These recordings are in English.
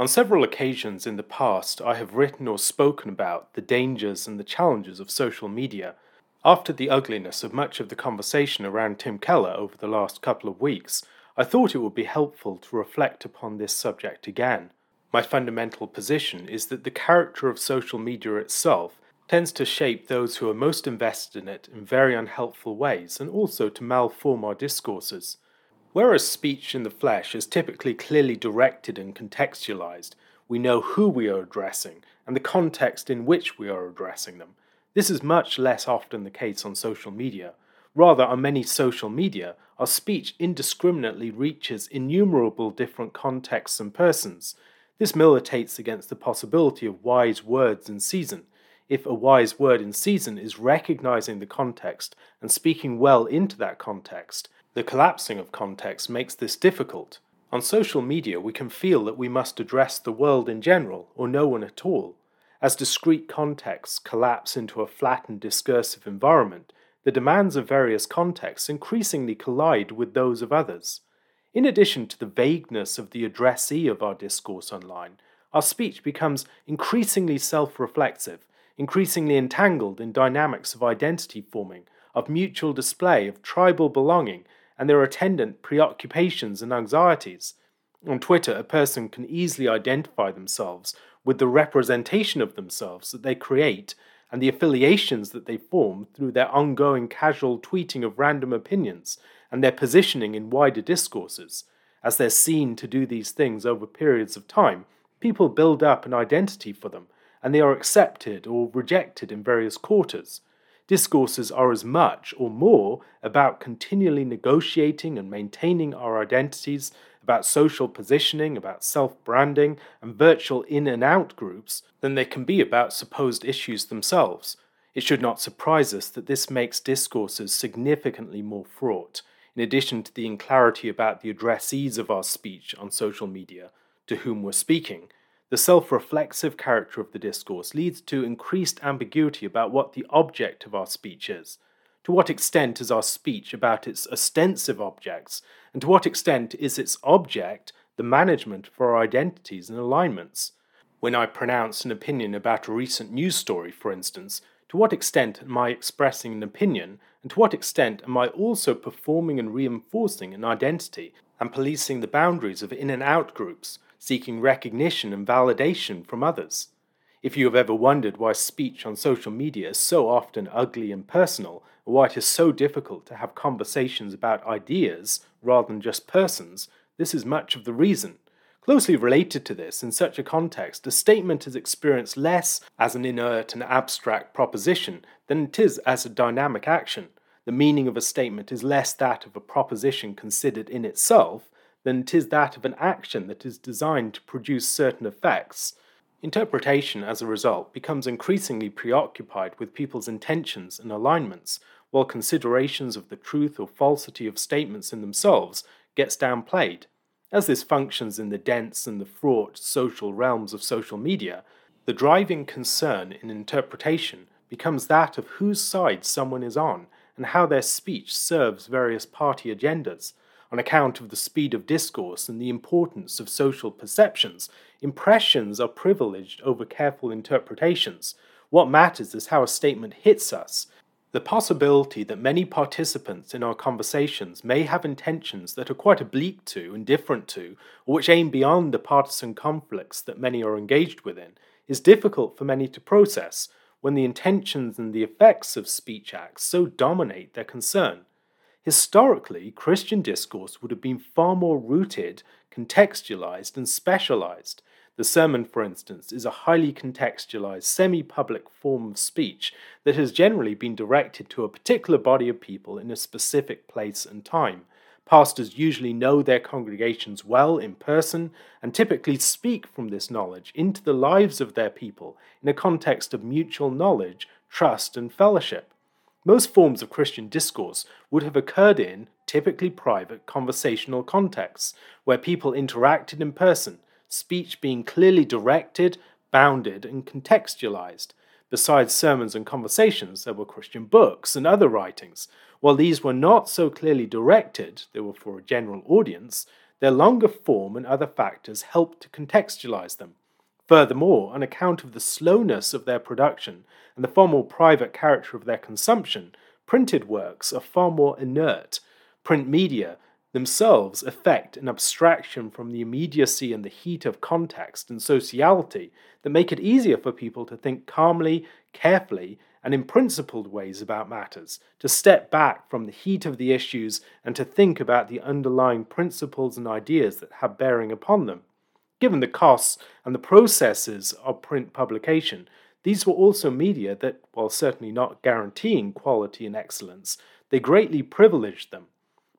On several occasions in the past, I have written or spoken about the dangers and the challenges of social media. After the ugliness of much of the conversation around Tim Keller over the last couple of weeks, I thought it would be helpful to reflect upon this subject again. My fundamental position is that the character of social media itself tends to shape those who are most invested in it in very unhelpful ways and also to malform our discourses. Whereas speech in the flesh is typically clearly directed and contextualized, we know who we are addressing and the context in which we are addressing them. This is much less often the case on social media. Rather, on many social media, our speech indiscriminately reaches innumerable different contexts and persons. This militates against the possibility of wise words in season. If a wise word in season is recognizing the context and speaking well into that context, the collapsing of context makes this difficult. On social media, we can feel that we must address the world in general, or no one at all. As discrete contexts collapse into a flattened discursive environment, the demands of various contexts increasingly collide with those of others. In addition to the vagueness of the addressee of our discourse online, our speech becomes increasingly self reflexive, increasingly entangled in dynamics of identity forming, of mutual display, of tribal belonging, and their attendant preoccupations and anxieties. On Twitter, a person can easily identify themselves with the representation of themselves that they create and the affiliations that they form through their ongoing casual tweeting of random opinions and their positioning in wider discourses. As they're seen to do these things over periods of time, people build up an identity for them, and they are accepted or rejected in various quarters. Discourses are as much or more about continually negotiating and maintaining our identities, about social positioning, about self branding, and virtual in and out groups than they can be about supposed issues themselves. It should not surprise us that this makes discourses significantly more fraught, in addition to the unclarity about the addressees of our speech on social media to whom we're speaking the self reflexive character of the discourse leads to increased ambiguity about what the object of our speech is. To what extent is our speech about its ostensive objects, and to what extent is its object the management of our identities and alignments? When I pronounce an opinion about a recent news story, for instance, to what extent am I expressing an opinion, and to what extent am I also performing and reinforcing an identity and policing the boundaries of in and out groups? Seeking recognition and validation from others. If you have ever wondered why speech on social media is so often ugly and personal, or why it is so difficult to have conversations about ideas rather than just persons, this is much of the reason. Closely related to this, in such a context, a statement is experienced less as an inert and abstract proposition than it is as a dynamic action. The meaning of a statement is less that of a proposition considered in itself than tis that of an action that is designed to produce certain effects. Interpretation, as a result, becomes increasingly preoccupied with people's intentions and alignments, while considerations of the truth or falsity of statements in themselves gets downplayed. As this functions in the dense and the fraught social realms of social media, the driving concern in interpretation becomes that of whose side someone is on and how their speech serves various party agendas, on account of the speed of discourse and the importance of social perceptions, impressions are privileged over careful interpretations. What matters is how a statement hits us. The possibility that many participants in our conversations may have intentions that are quite oblique to and different to, or which aim beyond the partisan conflicts that many are engaged within, is difficult for many to process when the intentions and the effects of speech acts so dominate their concern. Historically, Christian discourse would have been far more rooted, contextualized, and specialized. The sermon, for instance, is a highly contextualized, semi public form of speech that has generally been directed to a particular body of people in a specific place and time. Pastors usually know their congregations well in person and typically speak from this knowledge into the lives of their people in a context of mutual knowledge, trust, and fellowship. Most forms of Christian discourse would have occurred in, typically private, conversational contexts, where people interacted in person, speech being clearly directed, bounded, and contextualized. Besides sermons and conversations, there were Christian books and other writings. While these were not so clearly directed, they were for a general audience, their longer form and other factors helped to contextualize them. Furthermore, on account of the slowness of their production and the far more private character of their consumption, printed works are far more inert. Print media themselves effect an abstraction from the immediacy and the heat of context and sociality that make it easier for people to think calmly, carefully, and in principled ways about matters, to step back from the heat of the issues and to think about the underlying principles and ideas that have bearing upon them. Given the costs and the processes of print publication, these were also media that, while certainly not guaranteeing quality and excellence, they greatly privileged them.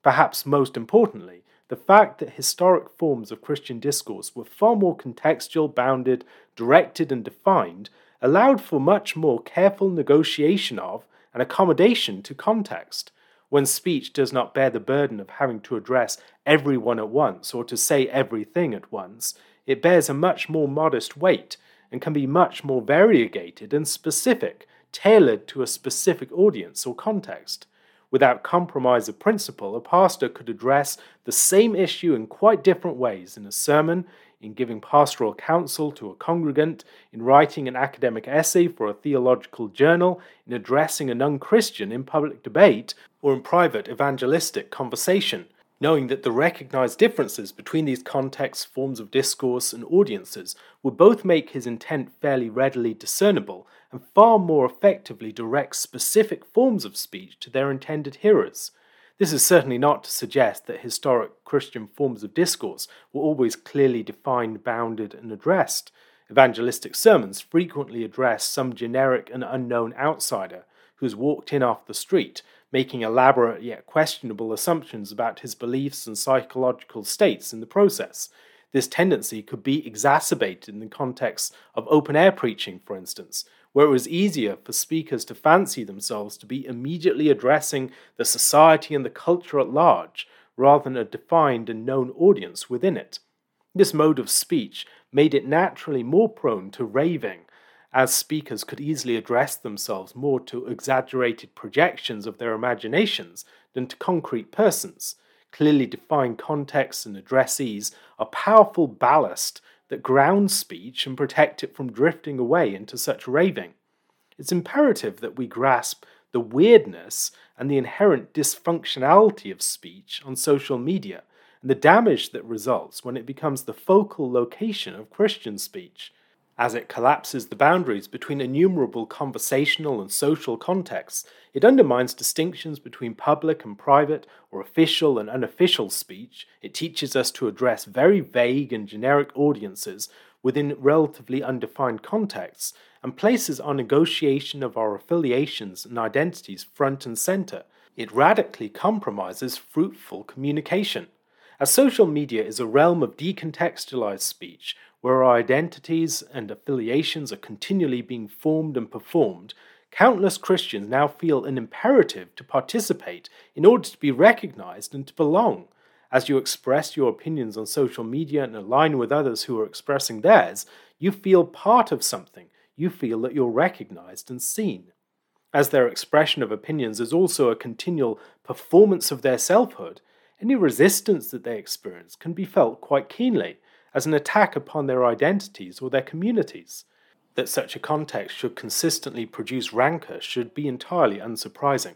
Perhaps most importantly, the fact that historic forms of Christian discourse were far more contextual, bounded, directed, and defined allowed for much more careful negotiation of and accommodation to context. When speech does not bear the burden of having to address everyone at once or to say everything at once, it bears a much more modest weight and can be much more variegated and specific, tailored to a specific audience or context. Without compromise of principle, a pastor could address the same issue in quite different ways in a sermon, in giving pastoral counsel to a congregant, in writing an academic essay for a theological journal, in addressing a non Christian in public debate, or in private evangelistic conversation, knowing that the recognized differences between these contexts, forms of discourse, and audiences would both make his intent fairly readily discernible and far more effectively direct specific forms of speech to their intended hearers. This is certainly not to suggest that historic Christian forms of discourse were always clearly defined, bounded, and addressed. Evangelistic sermons frequently address some generic and unknown outsider who's walked in off the street, making elaborate yet questionable assumptions about his beliefs and psychological states in the process. This tendency could be exacerbated in the context of open air preaching, for instance, where it was easier for speakers to fancy themselves to be immediately addressing the society and the culture at large, rather than a defined and known audience within it. This mode of speech made it naturally more prone to raving, as speakers could easily address themselves more to exaggerated projections of their imaginations than to concrete persons. Clearly defined contexts and addressees are powerful ballast that ground speech and protect it from drifting away into such raving. It's imperative that we grasp the weirdness and the inherent dysfunctionality of speech on social media and the damage that results when it becomes the focal location of Christian speech as it collapses the boundaries between innumerable conversational and social contexts, it undermines distinctions between public and private, or official and unofficial speech. It teaches us to address very vague and generic audiences within relatively undefined contexts, and places our negotiation of our affiliations and identities front and center. It radically compromises fruitful communication. As social media is a realm of decontextualized speech, where our identities and affiliations are continually being formed and performed, countless Christians now feel an imperative to participate in order to be recognized and to belong. As you express your opinions on social media and align with others who are expressing theirs, you feel part of something. You feel that you're recognized and seen. As their expression of opinions is also a continual performance of their selfhood, any resistance that they experience can be felt quite keenly as an attack upon their identities or their communities. That such a context should consistently produce rancor should be entirely unsurprising.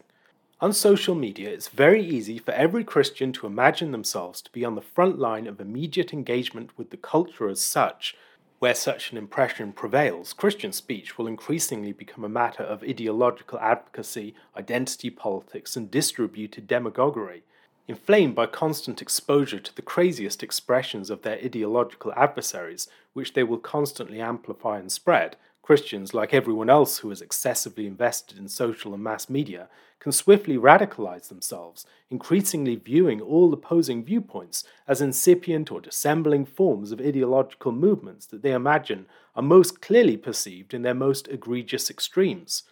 On social media, it's very easy for every Christian to imagine themselves to be on the front line of immediate engagement with the culture as such. Where such an impression prevails, Christian speech will increasingly become a matter of ideological advocacy, identity politics, and distributed demagoguery. Inflamed by constant exposure to the craziest expressions of their ideological adversaries, which they will constantly amplify and spread, Christians, like everyone else who is excessively invested in social and mass media, can swiftly radicalize themselves, increasingly viewing all opposing viewpoints as incipient or dissembling forms of ideological movements that they imagine are most clearly perceived in their most egregious extremes.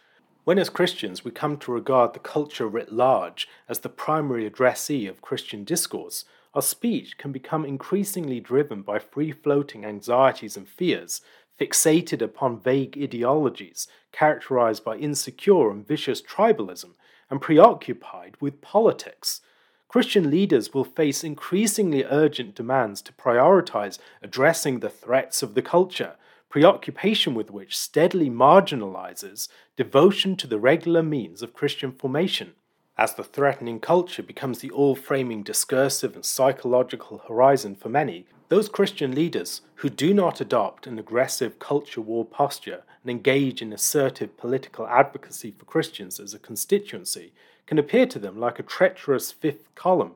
When, as Christians, we come to regard the culture writ large as the primary addressee of Christian discourse, our speech can become increasingly driven by free floating anxieties and fears, fixated upon vague ideologies, characterized by insecure and vicious tribalism, and preoccupied with politics. Christian leaders will face increasingly urgent demands to prioritize addressing the threats of the culture, preoccupation with which steadily marginalizes devotion to the regular means of Christian formation. As the threatening culture becomes the all framing discursive and psychological horizon for many, those Christian leaders who do not adopt an aggressive culture war posture and engage in assertive political advocacy for Christians as a constituency can appear to them like a treacherous fifth column,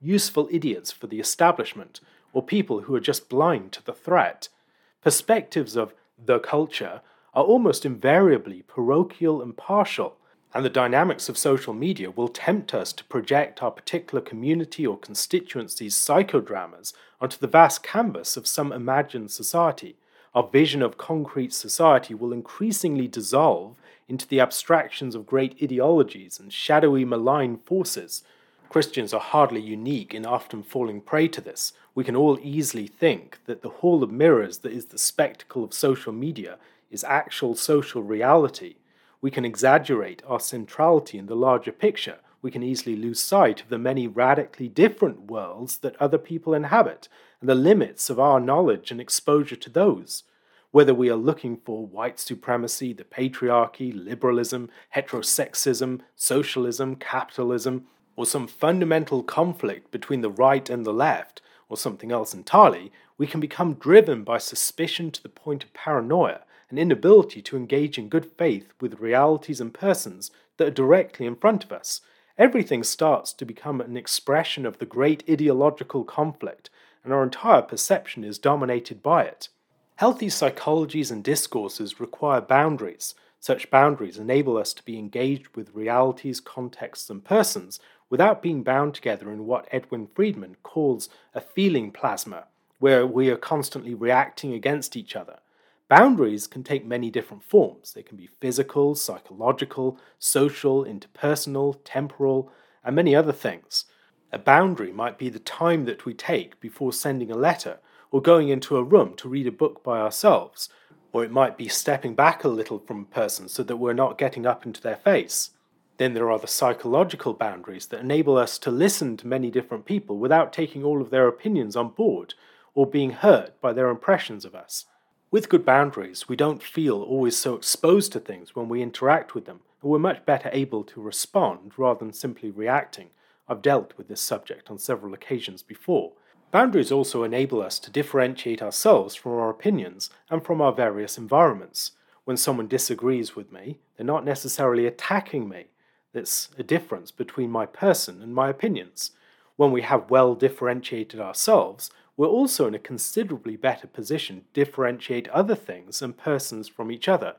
useful idiots for the establishment, or people who are just blind to the threat. Perspectives of the culture are almost invariably parochial and partial, and the dynamics of social media will tempt us to project our particular community or constituency's psychodramas onto the vast canvas of some imagined society. Our vision of concrete society will increasingly dissolve into the abstractions of great ideologies and shadowy malign forces. Christians are hardly unique in often falling prey to this. We can all easily think that the hall of mirrors that is the spectacle of social media is actual social reality. We can exaggerate our centrality in the larger picture. We can easily lose sight of the many radically different worlds that other people inhabit and the limits of our knowledge and exposure to those whether we are looking for white supremacy, the patriarchy, liberalism, heterosexism, socialism, capitalism, or some fundamental conflict between the right and the left, or something else entirely, we can become driven by suspicion to the point of paranoia and inability to engage in good faith with realities and persons that are directly in front of us. Everything starts to become an expression of the great ideological conflict, and our entire perception is dominated by it. Healthy psychologies and discourses require boundaries. Such boundaries enable us to be engaged with realities, contexts, and persons without being bound together in what Edwin Friedman calls a feeling plasma, where we are constantly reacting against each other. Boundaries can take many different forms. They can be physical, psychological, social, interpersonal, temporal, and many other things. A boundary might be the time that we take before sending a letter or going into a room to read a book by ourselves, or it might be stepping back a little from a person so that we're not getting up into their face. Then there are the psychological boundaries that enable us to listen to many different people without taking all of their opinions on board or being hurt by their impressions of us. With good boundaries, we don't feel always so exposed to things when we interact with them, and we're much better able to respond rather than simply reacting. I've dealt with this subject on several occasions before, Boundaries also enable us to differentiate ourselves from our opinions and from our various environments. When someone disagrees with me, they're not necessarily attacking me. There's a difference between my person and my opinions. When we have well differentiated ourselves, we're also in a considerably better position to differentiate other things and persons from each other.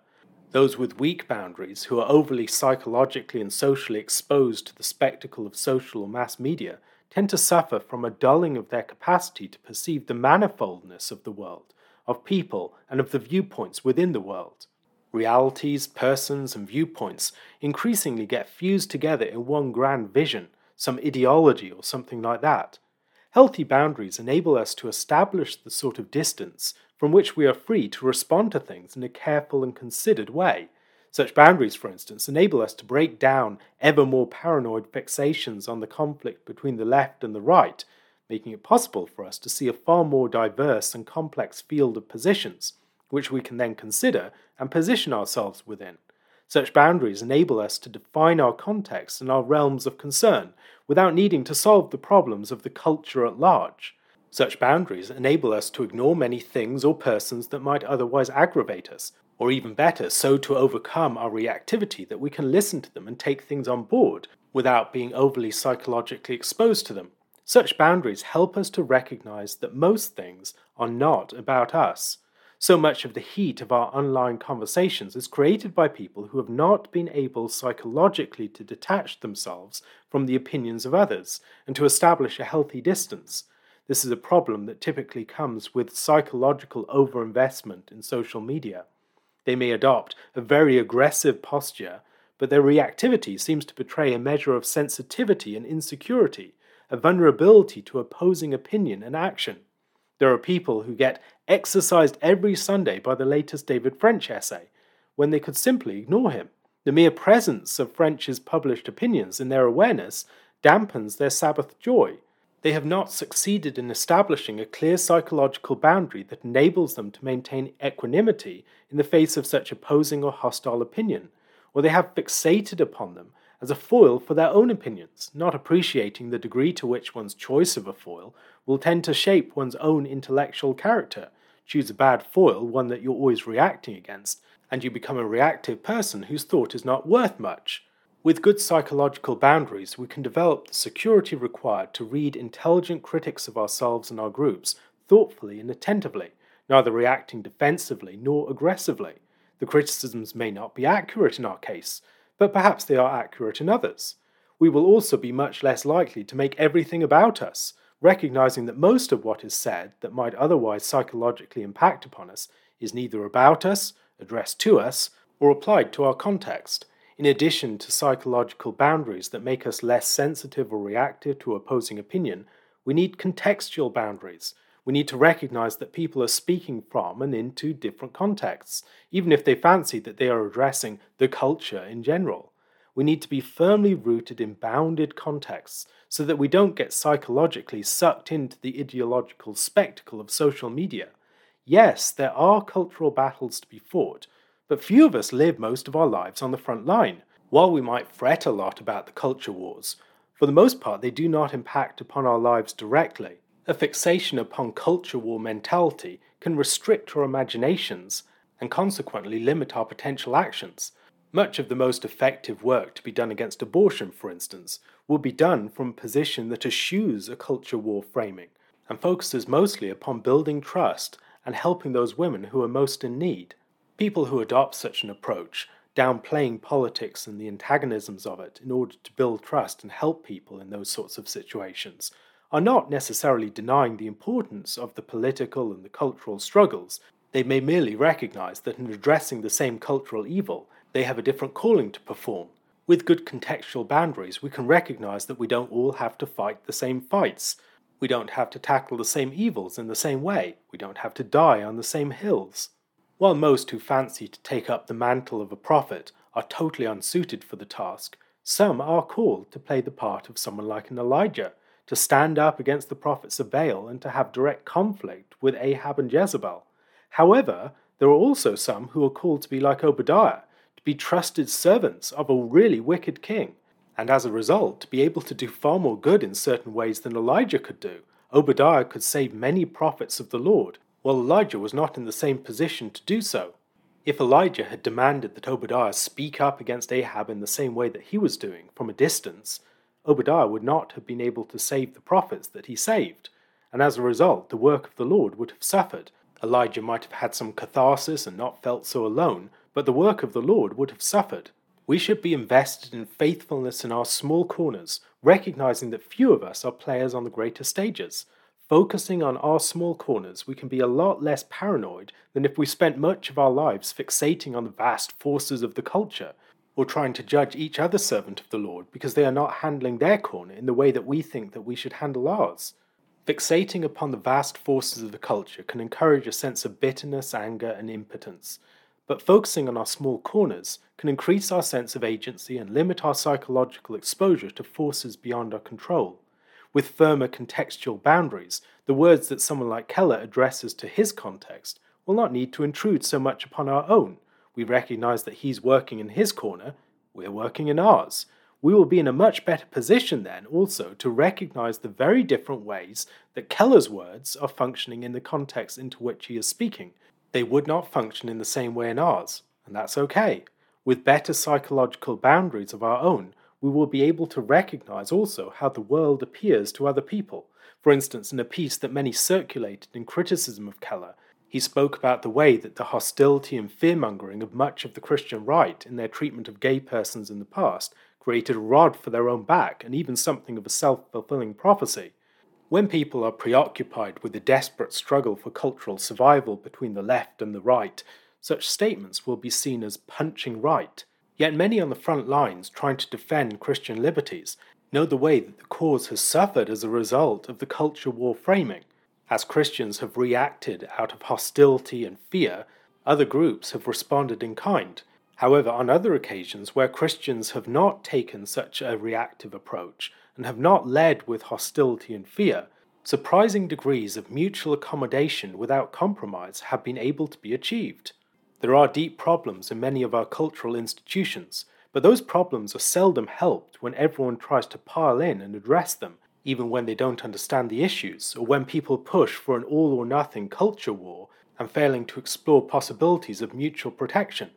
Those with weak boundaries, who are overly psychologically and socially exposed to the spectacle of social or mass media, tend to suffer from a dulling of their capacity to perceive the manifoldness of the world, of people, and of the viewpoints within the world. Realities, persons, and viewpoints increasingly get fused together in one grand vision, some ideology or something like that. Healthy boundaries enable us to establish the sort of distance from which we are free to respond to things in a careful and considered way, such boundaries, for instance, enable us to break down ever more paranoid fixations on the conflict between the left and the right, making it possible for us to see a far more diverse and complex field of positions, which we can then consider and position ourselves within. Such boundaries enable us to define our context and our realms of concern without needing to solve the problems of the culture at large. Such boundaries enable us to ignore many things or persons that might otherwise aggravate us, or even better, so to overcome our reactivity that we can listen to them and take things on board without being overly psychologically exposed to them. Such boundaries help us to recognize that most things are not about us. So much of the heat of our online conversations is created by people who have not been able psychologically to detach themselves from the opinions of others and to establish a healthy distance. This is a problem that typically comes with psychological overinvestment in social media. They may adopt a very aggressive posture, but their reactivity seems to betray a measure of sensitivity and insecurity, a vulnerability to opposing opinion and action. There are people who get exercised every Sunday by the latest David French essay, when they could simply ignore him. The mere presence of French's published opinions in their awareness dampens their Sabbath joy. They have not succeeded in establishing a clear psychological boundary that enables them to maintain equanimity in the face of such opposing or hostile opinion, or they have fixated upon them as a foil for their own opinions, not appreciating the degree to which one's choice of a foil will tend to shape one's own intellectual character. Choose a bad foil, one that you're always reacting against, and you become a reactive person whose thought is not worth much. With good psychological boundaries, we can develop the security required to read intelligent critics of ourselves and our groups thoughtfully and attentively, neither reacting defensively nor aggressively. The criticisms may not be accurate in our case, but perhaps they are accurate in others. We will also be much less likely to make everything about us, recognizing that most of what is said that might otherwise psychologically impact upon us is neither about us, addressed to us, or applied to our context in addition to psychological boundaries that make us less sensitive or reactive to opposing opinion, we need contextual boundaries. We need to recognize that people are speaking from and into different contexts, even if they fancy that they are addressing the culture in general. We need to be firmly rooted in bounded contexts so that we don't get psychologically sucked into the ideological spectacle of social media. Yes, there are cultural battles to be fought, but few of us live most of our lives on the front line. While we might fret a lot about the culture wars, for the most part they do not impact upon our lives directly. A fixation upon culture war mentality can restrict our imaginations and consequently limit our potential actions. Much of the most effective work to be done against abortion, for instance, will be done from a position that eschews a culture war framing and focuses mostly upon building trust and helping those women who are most in need. People who adopt such an approach, downplaying politics and the antagonisms of it in order to build trust and help people in those sorts of situations, are not necessarily denying the importance of the political and the cultural struggles. They may merely recognize that in addressing the same cultural evil, they have a different calling to perform. With good contextual boundaries, we can recognize that we don't all have to fight the same fights. We don't have to tackle the same evils in the same way. We don't have to die on the same hills. While most who fancy to take up the mantle of a prophet are totally unsuited for the task, some are called to play the part of someone like an Elijah, to stand up against the prophets of Baal and to have direct conflict with Ahab and Jezebel. However, there are also some who are called to be like Obadiah, to be trusted servants of a really wicked king, and as a result, to be able to do far more good in certain ways than Elijah could do. Obadiah could save many prophets of the Lord, while Elijah was not in the same position to do so. If Elijah had demanded that Obadiah speak up against Ahab in the same way that he was doing, from a distance, Obadiah would not have been able to save the prophets that he saved, and as a result, the work of the Lord would have suffered. Elijah might have had some catharsis and not felt so alone, but the work of the Lord would have suffered. We should be invested in faithfulness in our small corners, recognizing that few of us are players on the greater stages. Focusing on our small corners, we can be a lot less paranoid than if we spent much of our lives fixating on the vast forces of the culture, or trying to judge each other servant of the Lord because they are not handling their corner in the way that we think that we should handle ours. Fixating upon the vast forces of the culture can encourage a sense of bitterness, anger, and impotence, but focusing on our small corners can increase our sense of agency and limit our psychological exposure to forces beyond our control with firmer contextual boundaries, the words that someone like Keller addresses to his context will not need to intrude so much upon our own. We recognize that he's working in his corner, we're working in ours. We will be in a much better position then also to recognize the very different ways that Keller's words are functioning in the context into which he is speaking. They would not function in the same way in ours, and that's okay. With better psychological boundaries of our own, we will be able to recognize also how the world appears to other people. For instance, in a piece that many circulated in criticism of Keller, he spoke about the way that the hostility and fearmongering of much of the Christian right in their treatment of gay persons in the past created a rod for their own back and even something of a self fulfilling prophecy. When people are preoccupied with the desperate struggle for cultural survival between the left and the right, such statements will be seen as punching right Yet many on the front lines trying to defend Christian liberties know the way that the cause has suffered as a result of the culture war framing. As Christians have reacted out of hostility and fear, other groups have responded in kind. However, on other occasions where Christians have not taken such a reactive approach and have not led with hostility and fear, surprising degrees of mutual accommodation without compromise have been able to be achieved. There are deep problems in many of our cultural institutions, but those problems are seldom helped when everyone tries to pile in and address them, even when they don't understand the issues, or when people push for an all or nothing culture war and failing to explore possibilities of mutual protection.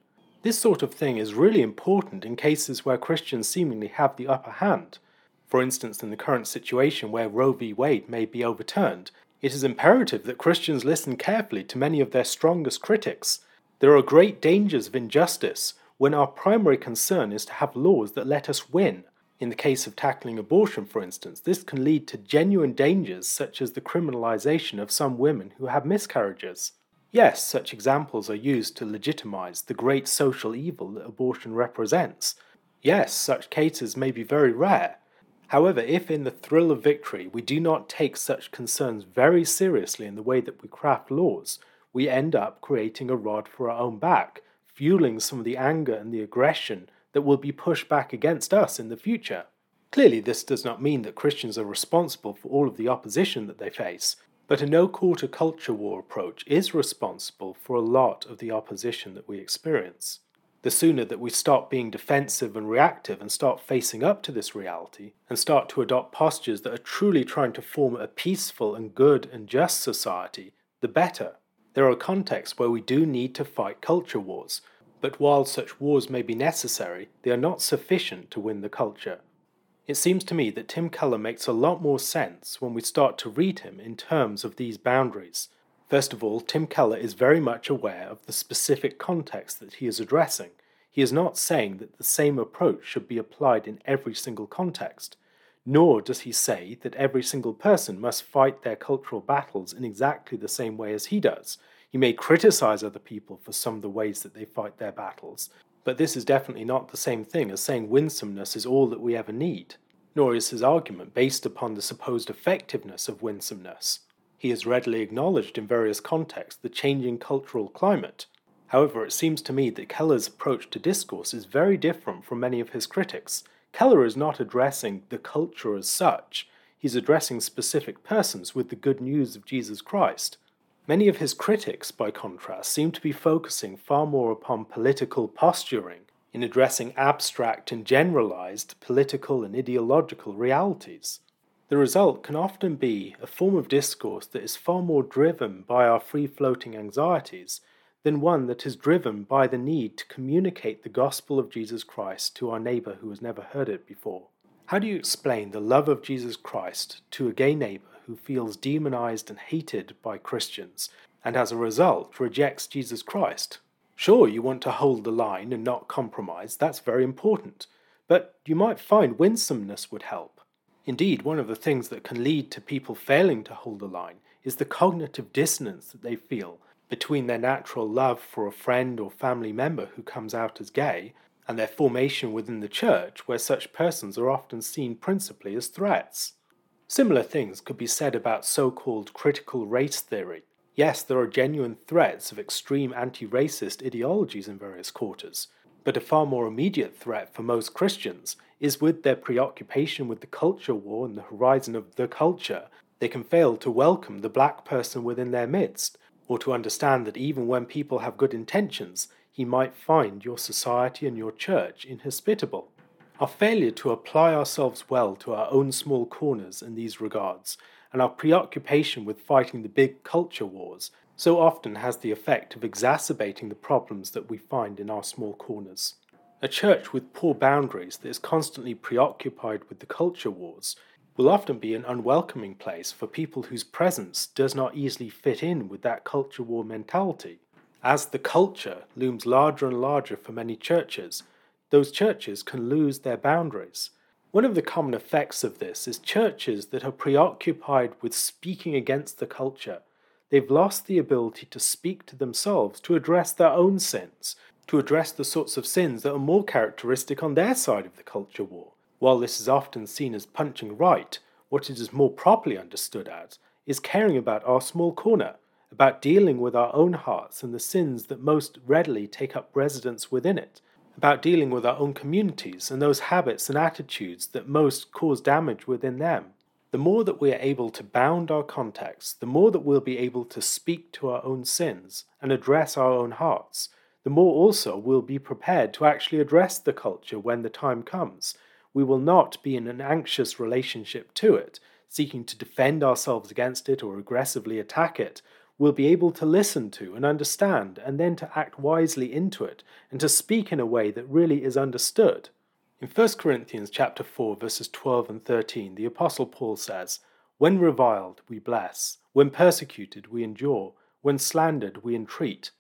This sort of thing is really important in cases where Christians seemingly have the upper hand. For instance, in the current situation where Roe v. Wade may be overturned, it is imperative that Christians listen carefully to many of their strongest critics there are great dangers of injustice when our primary concern is to have laws that let us win. In the case of tackling abortion, for instance, this can lead to genuine dangers such as the criminalisation of some women who have miscarriages. Yes, such examples are used to legitimize the great social evil that abortion represents. Yes, such cases may be very rare. However, if in the thrill of victory we do not take such concerns very seriously in the way that we craft laws, we end up creating a rod for our own back, fueling some of the anger and the aggression that will be pushed back against us in the future. Clearly, this does not mean that Christians are responsible for all of the opposition that they face, but a no quarter culture war approach is responsible for a lot of the opposition that we experience. The sooner that we stop being defensive and reactive and start facing up to this reality, and start to adopt postures that are truly trying to form a peaceful and good and just society, the better. There are contexts where we do need to fight culture wars, but while such wars may be necessary, they are not sufficient to win the culture. It seems to me that Tim Keller makes a lot more sense when we start to read him in terms of these boundaries. First of all, Tim Keller is very much aware of the specific context that he is addressing. He is not saying that the same approach should be applied in every single context nor does he say that every single person must fight their cultural battles in exactly the same way as he does. He may criticize other people for some of the ways that they fight their battles, but this is definitely not the same thing as saying winsomeness is all that we ever need, nor is his argument based upon the supposed effectiveness of winsomeness. He has readily acknowledged in various contexts the changing cultural climate. However, it seems to me that Keller's approach to discourse is very different from many of his critics, Keller is not addressing the culture as such, he's addressing specific persons with the good news of Jesus Christ. Many of his critics, by contrast, seem to be focusing far more upon political posturing in addressing abstract and generalized political and ideological realities. The result can often be a form of discourse that is far more driven by our free floating anxieties than one that is driven by the need to communicate the gospel of Jesus Christ to our neighbor who has never heard it before. How do you explain the love of Jesus Christ to a gay neighbor who feels demonized and hated by Christians and as a result rejects Jesus Christ? Sure, you want to hold the line and not compromise, that's very important, but you might find winsomeness would help. Indeed, one of the things that can lead to people failing to hold the line is the cognitive dissonance that they feel between their natural love for a friend or family member who comes out as gay and their formation within the church, where such persons are often seen principally as threats. Similar things could be said about so called critical race theory. Yes, there are genuine threats of extreme anti racist ideologies in various quarters, but a far more immediate threat for most Christians is with their preoccupation with the culture war and the horizon of the culture. They can fail to welcome the black person within their midst, or to understand that even when people have good intentions, he might find your society and your church inhospitable. Our failure to apply ourselves well to our own small corners in these regards, and our preoccupation with fighting the big culture wars, so often has the effect of exacerbating the problems that we find in our small corners. A church with poor boundaries that is constantly preoccupied with the culture wars will often be an unwelcoming place for people whose presence does not easily fit in with that culture war mentality. As the culture looms larger and larger for many churches, those churches can lose their boundaries. One of the common effects of this is churches that are preoccupied with speaking against the culture. They've lost the ability to speak to themselves, to address their own sins, to address the sorts of sins that are more characteristic on their side of the culture war. While this is often seen as punching right, what it is more properly understood as is caring about our small corner, about dealing with our own hearts and the sins that most readily take up residence within it, about dealing with our own communities and those habits and attitudes that most cause damage within them. The more that we are able to bound our context, the more that we'll be able to speak to our own sins and address our own hearts, the more also we'll be prepared to actually address the culture when the time comes. We will not be in an anxious relationship to it, seeking to defend ourselves against it or aggressively attack it, will be able to listen to and understand and then to act wisely into it and to speak in a way that really is understood. In 1 Corinthians chapter 4 verses 12 and 13 the apostle Paul says, "When reviled we bless, when persecuted we endure, when slandered we entreat."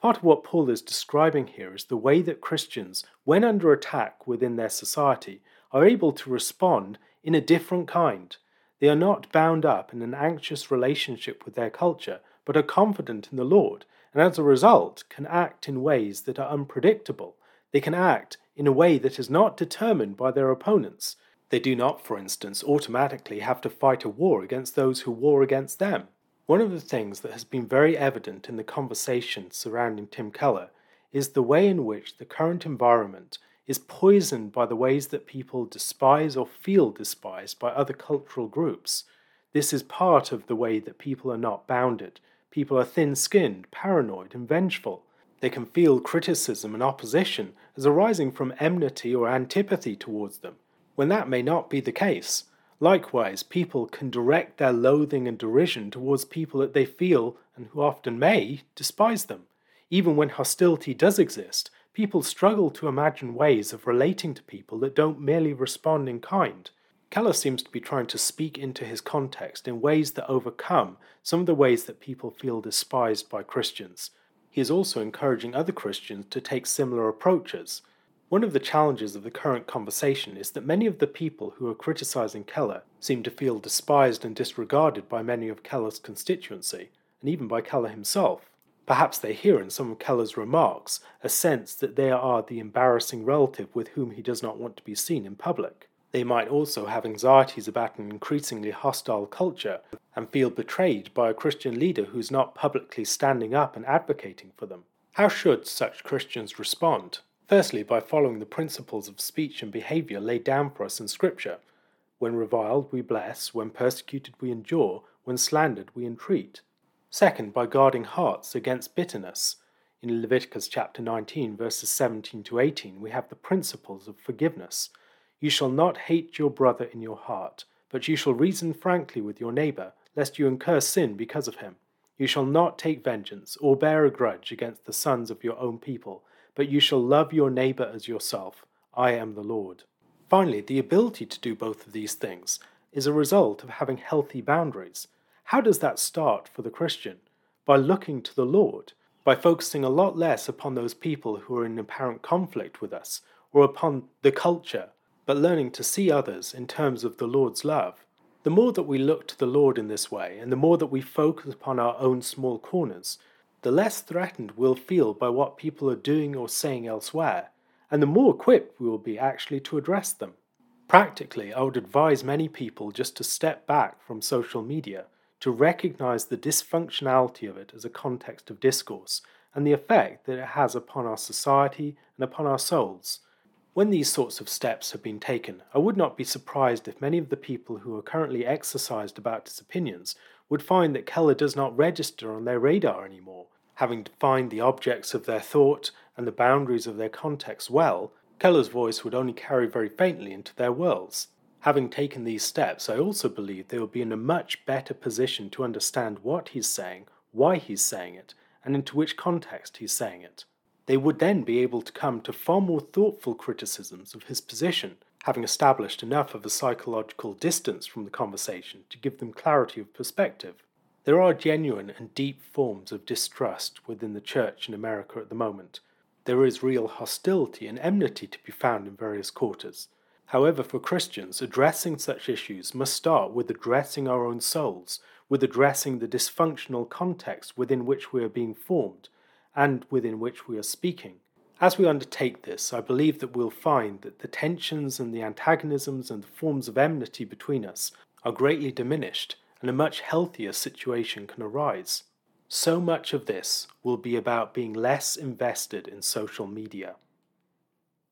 Part of what Paul is describing here is the way that Christians, when under attack within their society, are able to respond in a different kind. They are not bound up in an anxious relationship with their culture, but are confident in the Lord, and as a result can act in ways that are unpredictable. They can act in a way that is not determined by their opponents. They do not, for instance, automatically have to fight a war against those who war against them. One of the things that has been very evident in the conversation surrounding Tim Keller is the way in which the current environment is poisoned by the ways that people despise or feel despised by other cultural groups. This is part of the way that people are not bounded. People are thin skinned, paranoid, and vengeful. They can feel criticism and opposition as arising from enmity or antipathy towards them, when that may not be the case. Likewise, people can direct their loathing and derision towards people that they feel, and who often may, despise them. Even when hostility does exist, people struggle to imagine ways of relating to people that don't merely respond in kind. Keller seems to be trying to speak into his context in ways that overcome some of the ways that people feel despised by Christians. He is also encouraging other Christians to take similar approaches. One of the challenges of the current conversation is that many of the people who are criticizing Keller seem to feel despised and disregarded by many of Keller's constituency, and even by Keller himself. Perhaps they hear in some of Keller's remarks a sense that they are the embarrassing relative with whom he does not want to be seen in public. They might also have anxieties about an increasingly hostile culture and feel betrayed by a Christian leader who's not publicly standing up and advocating for them. How should such Christians respond? Firstly, by following the principles of speech and behavior laid down for us in Scripture. When reviled, we bless, when persecuted, we endure, when slandered, we entreat. Second, by guarding hearts against bitterness. In Leviticus chapter 19, verses 17 to 18, we have the principles of forgiveness. You shall not hate your brother in your heart, but you shall reason frankly with your neighbor, lest you incur sin because of him. You shall not take vengeance, or bear a grudge against the sons of your own people, but you shall love your neighbor as yourself. I am the Lord. Finally, the ability to do both of these things is a result of having healthy boundaries. How does that start for the Christian? By looking to the Lord, by focusing a lot less upon those people who are in apparent conflict with us, or upon the culture, but learning to see others in terms of the Lord's love. The more that we look to the Lord in this way, and the more that we focus upon our own small corners, the less threatened we'll feel by what people are doing or saying elsewhere, and the more equipped we will be actually to address them. Practically, I would advise many people just to step back from social media to recognize the dysfunctionality of it as a context of discourse and the effect that it has upon our society and upon our souls. When these sorts of steps have been taken, I would not be surprised if many of the people who are currently exercised about his opinions would find that Keller does not register on their radar anymore. Having defined the objects of their thought and the boundaries of their context well, Keller's voice would only carry very faintly into their worlds. Having taken these steps, I also believe they will be in a much better position to understand what he's saying, why he's saying it, and into which context he's saying it. They would then be able to come to far more thoughtful criticisms of his position, having established enough of a psychological distance from the conversation to give them clarity of perspective. There are genuine and deep forms of distrust within the church in America at the moment. There is real hostility and enmity to be found in various quarters. However, for Christians, addressing such issues must start with addressing our own souls, with addressing the dysfunctional context within which we are being formed, and within which we are speaking. As we undertake this, I believe that we'll find that the tensions and the antagonisms and the forms of enmity between us are greatly diminished, and a much healthier situation can arise. So much of this will be about being less invested in social media.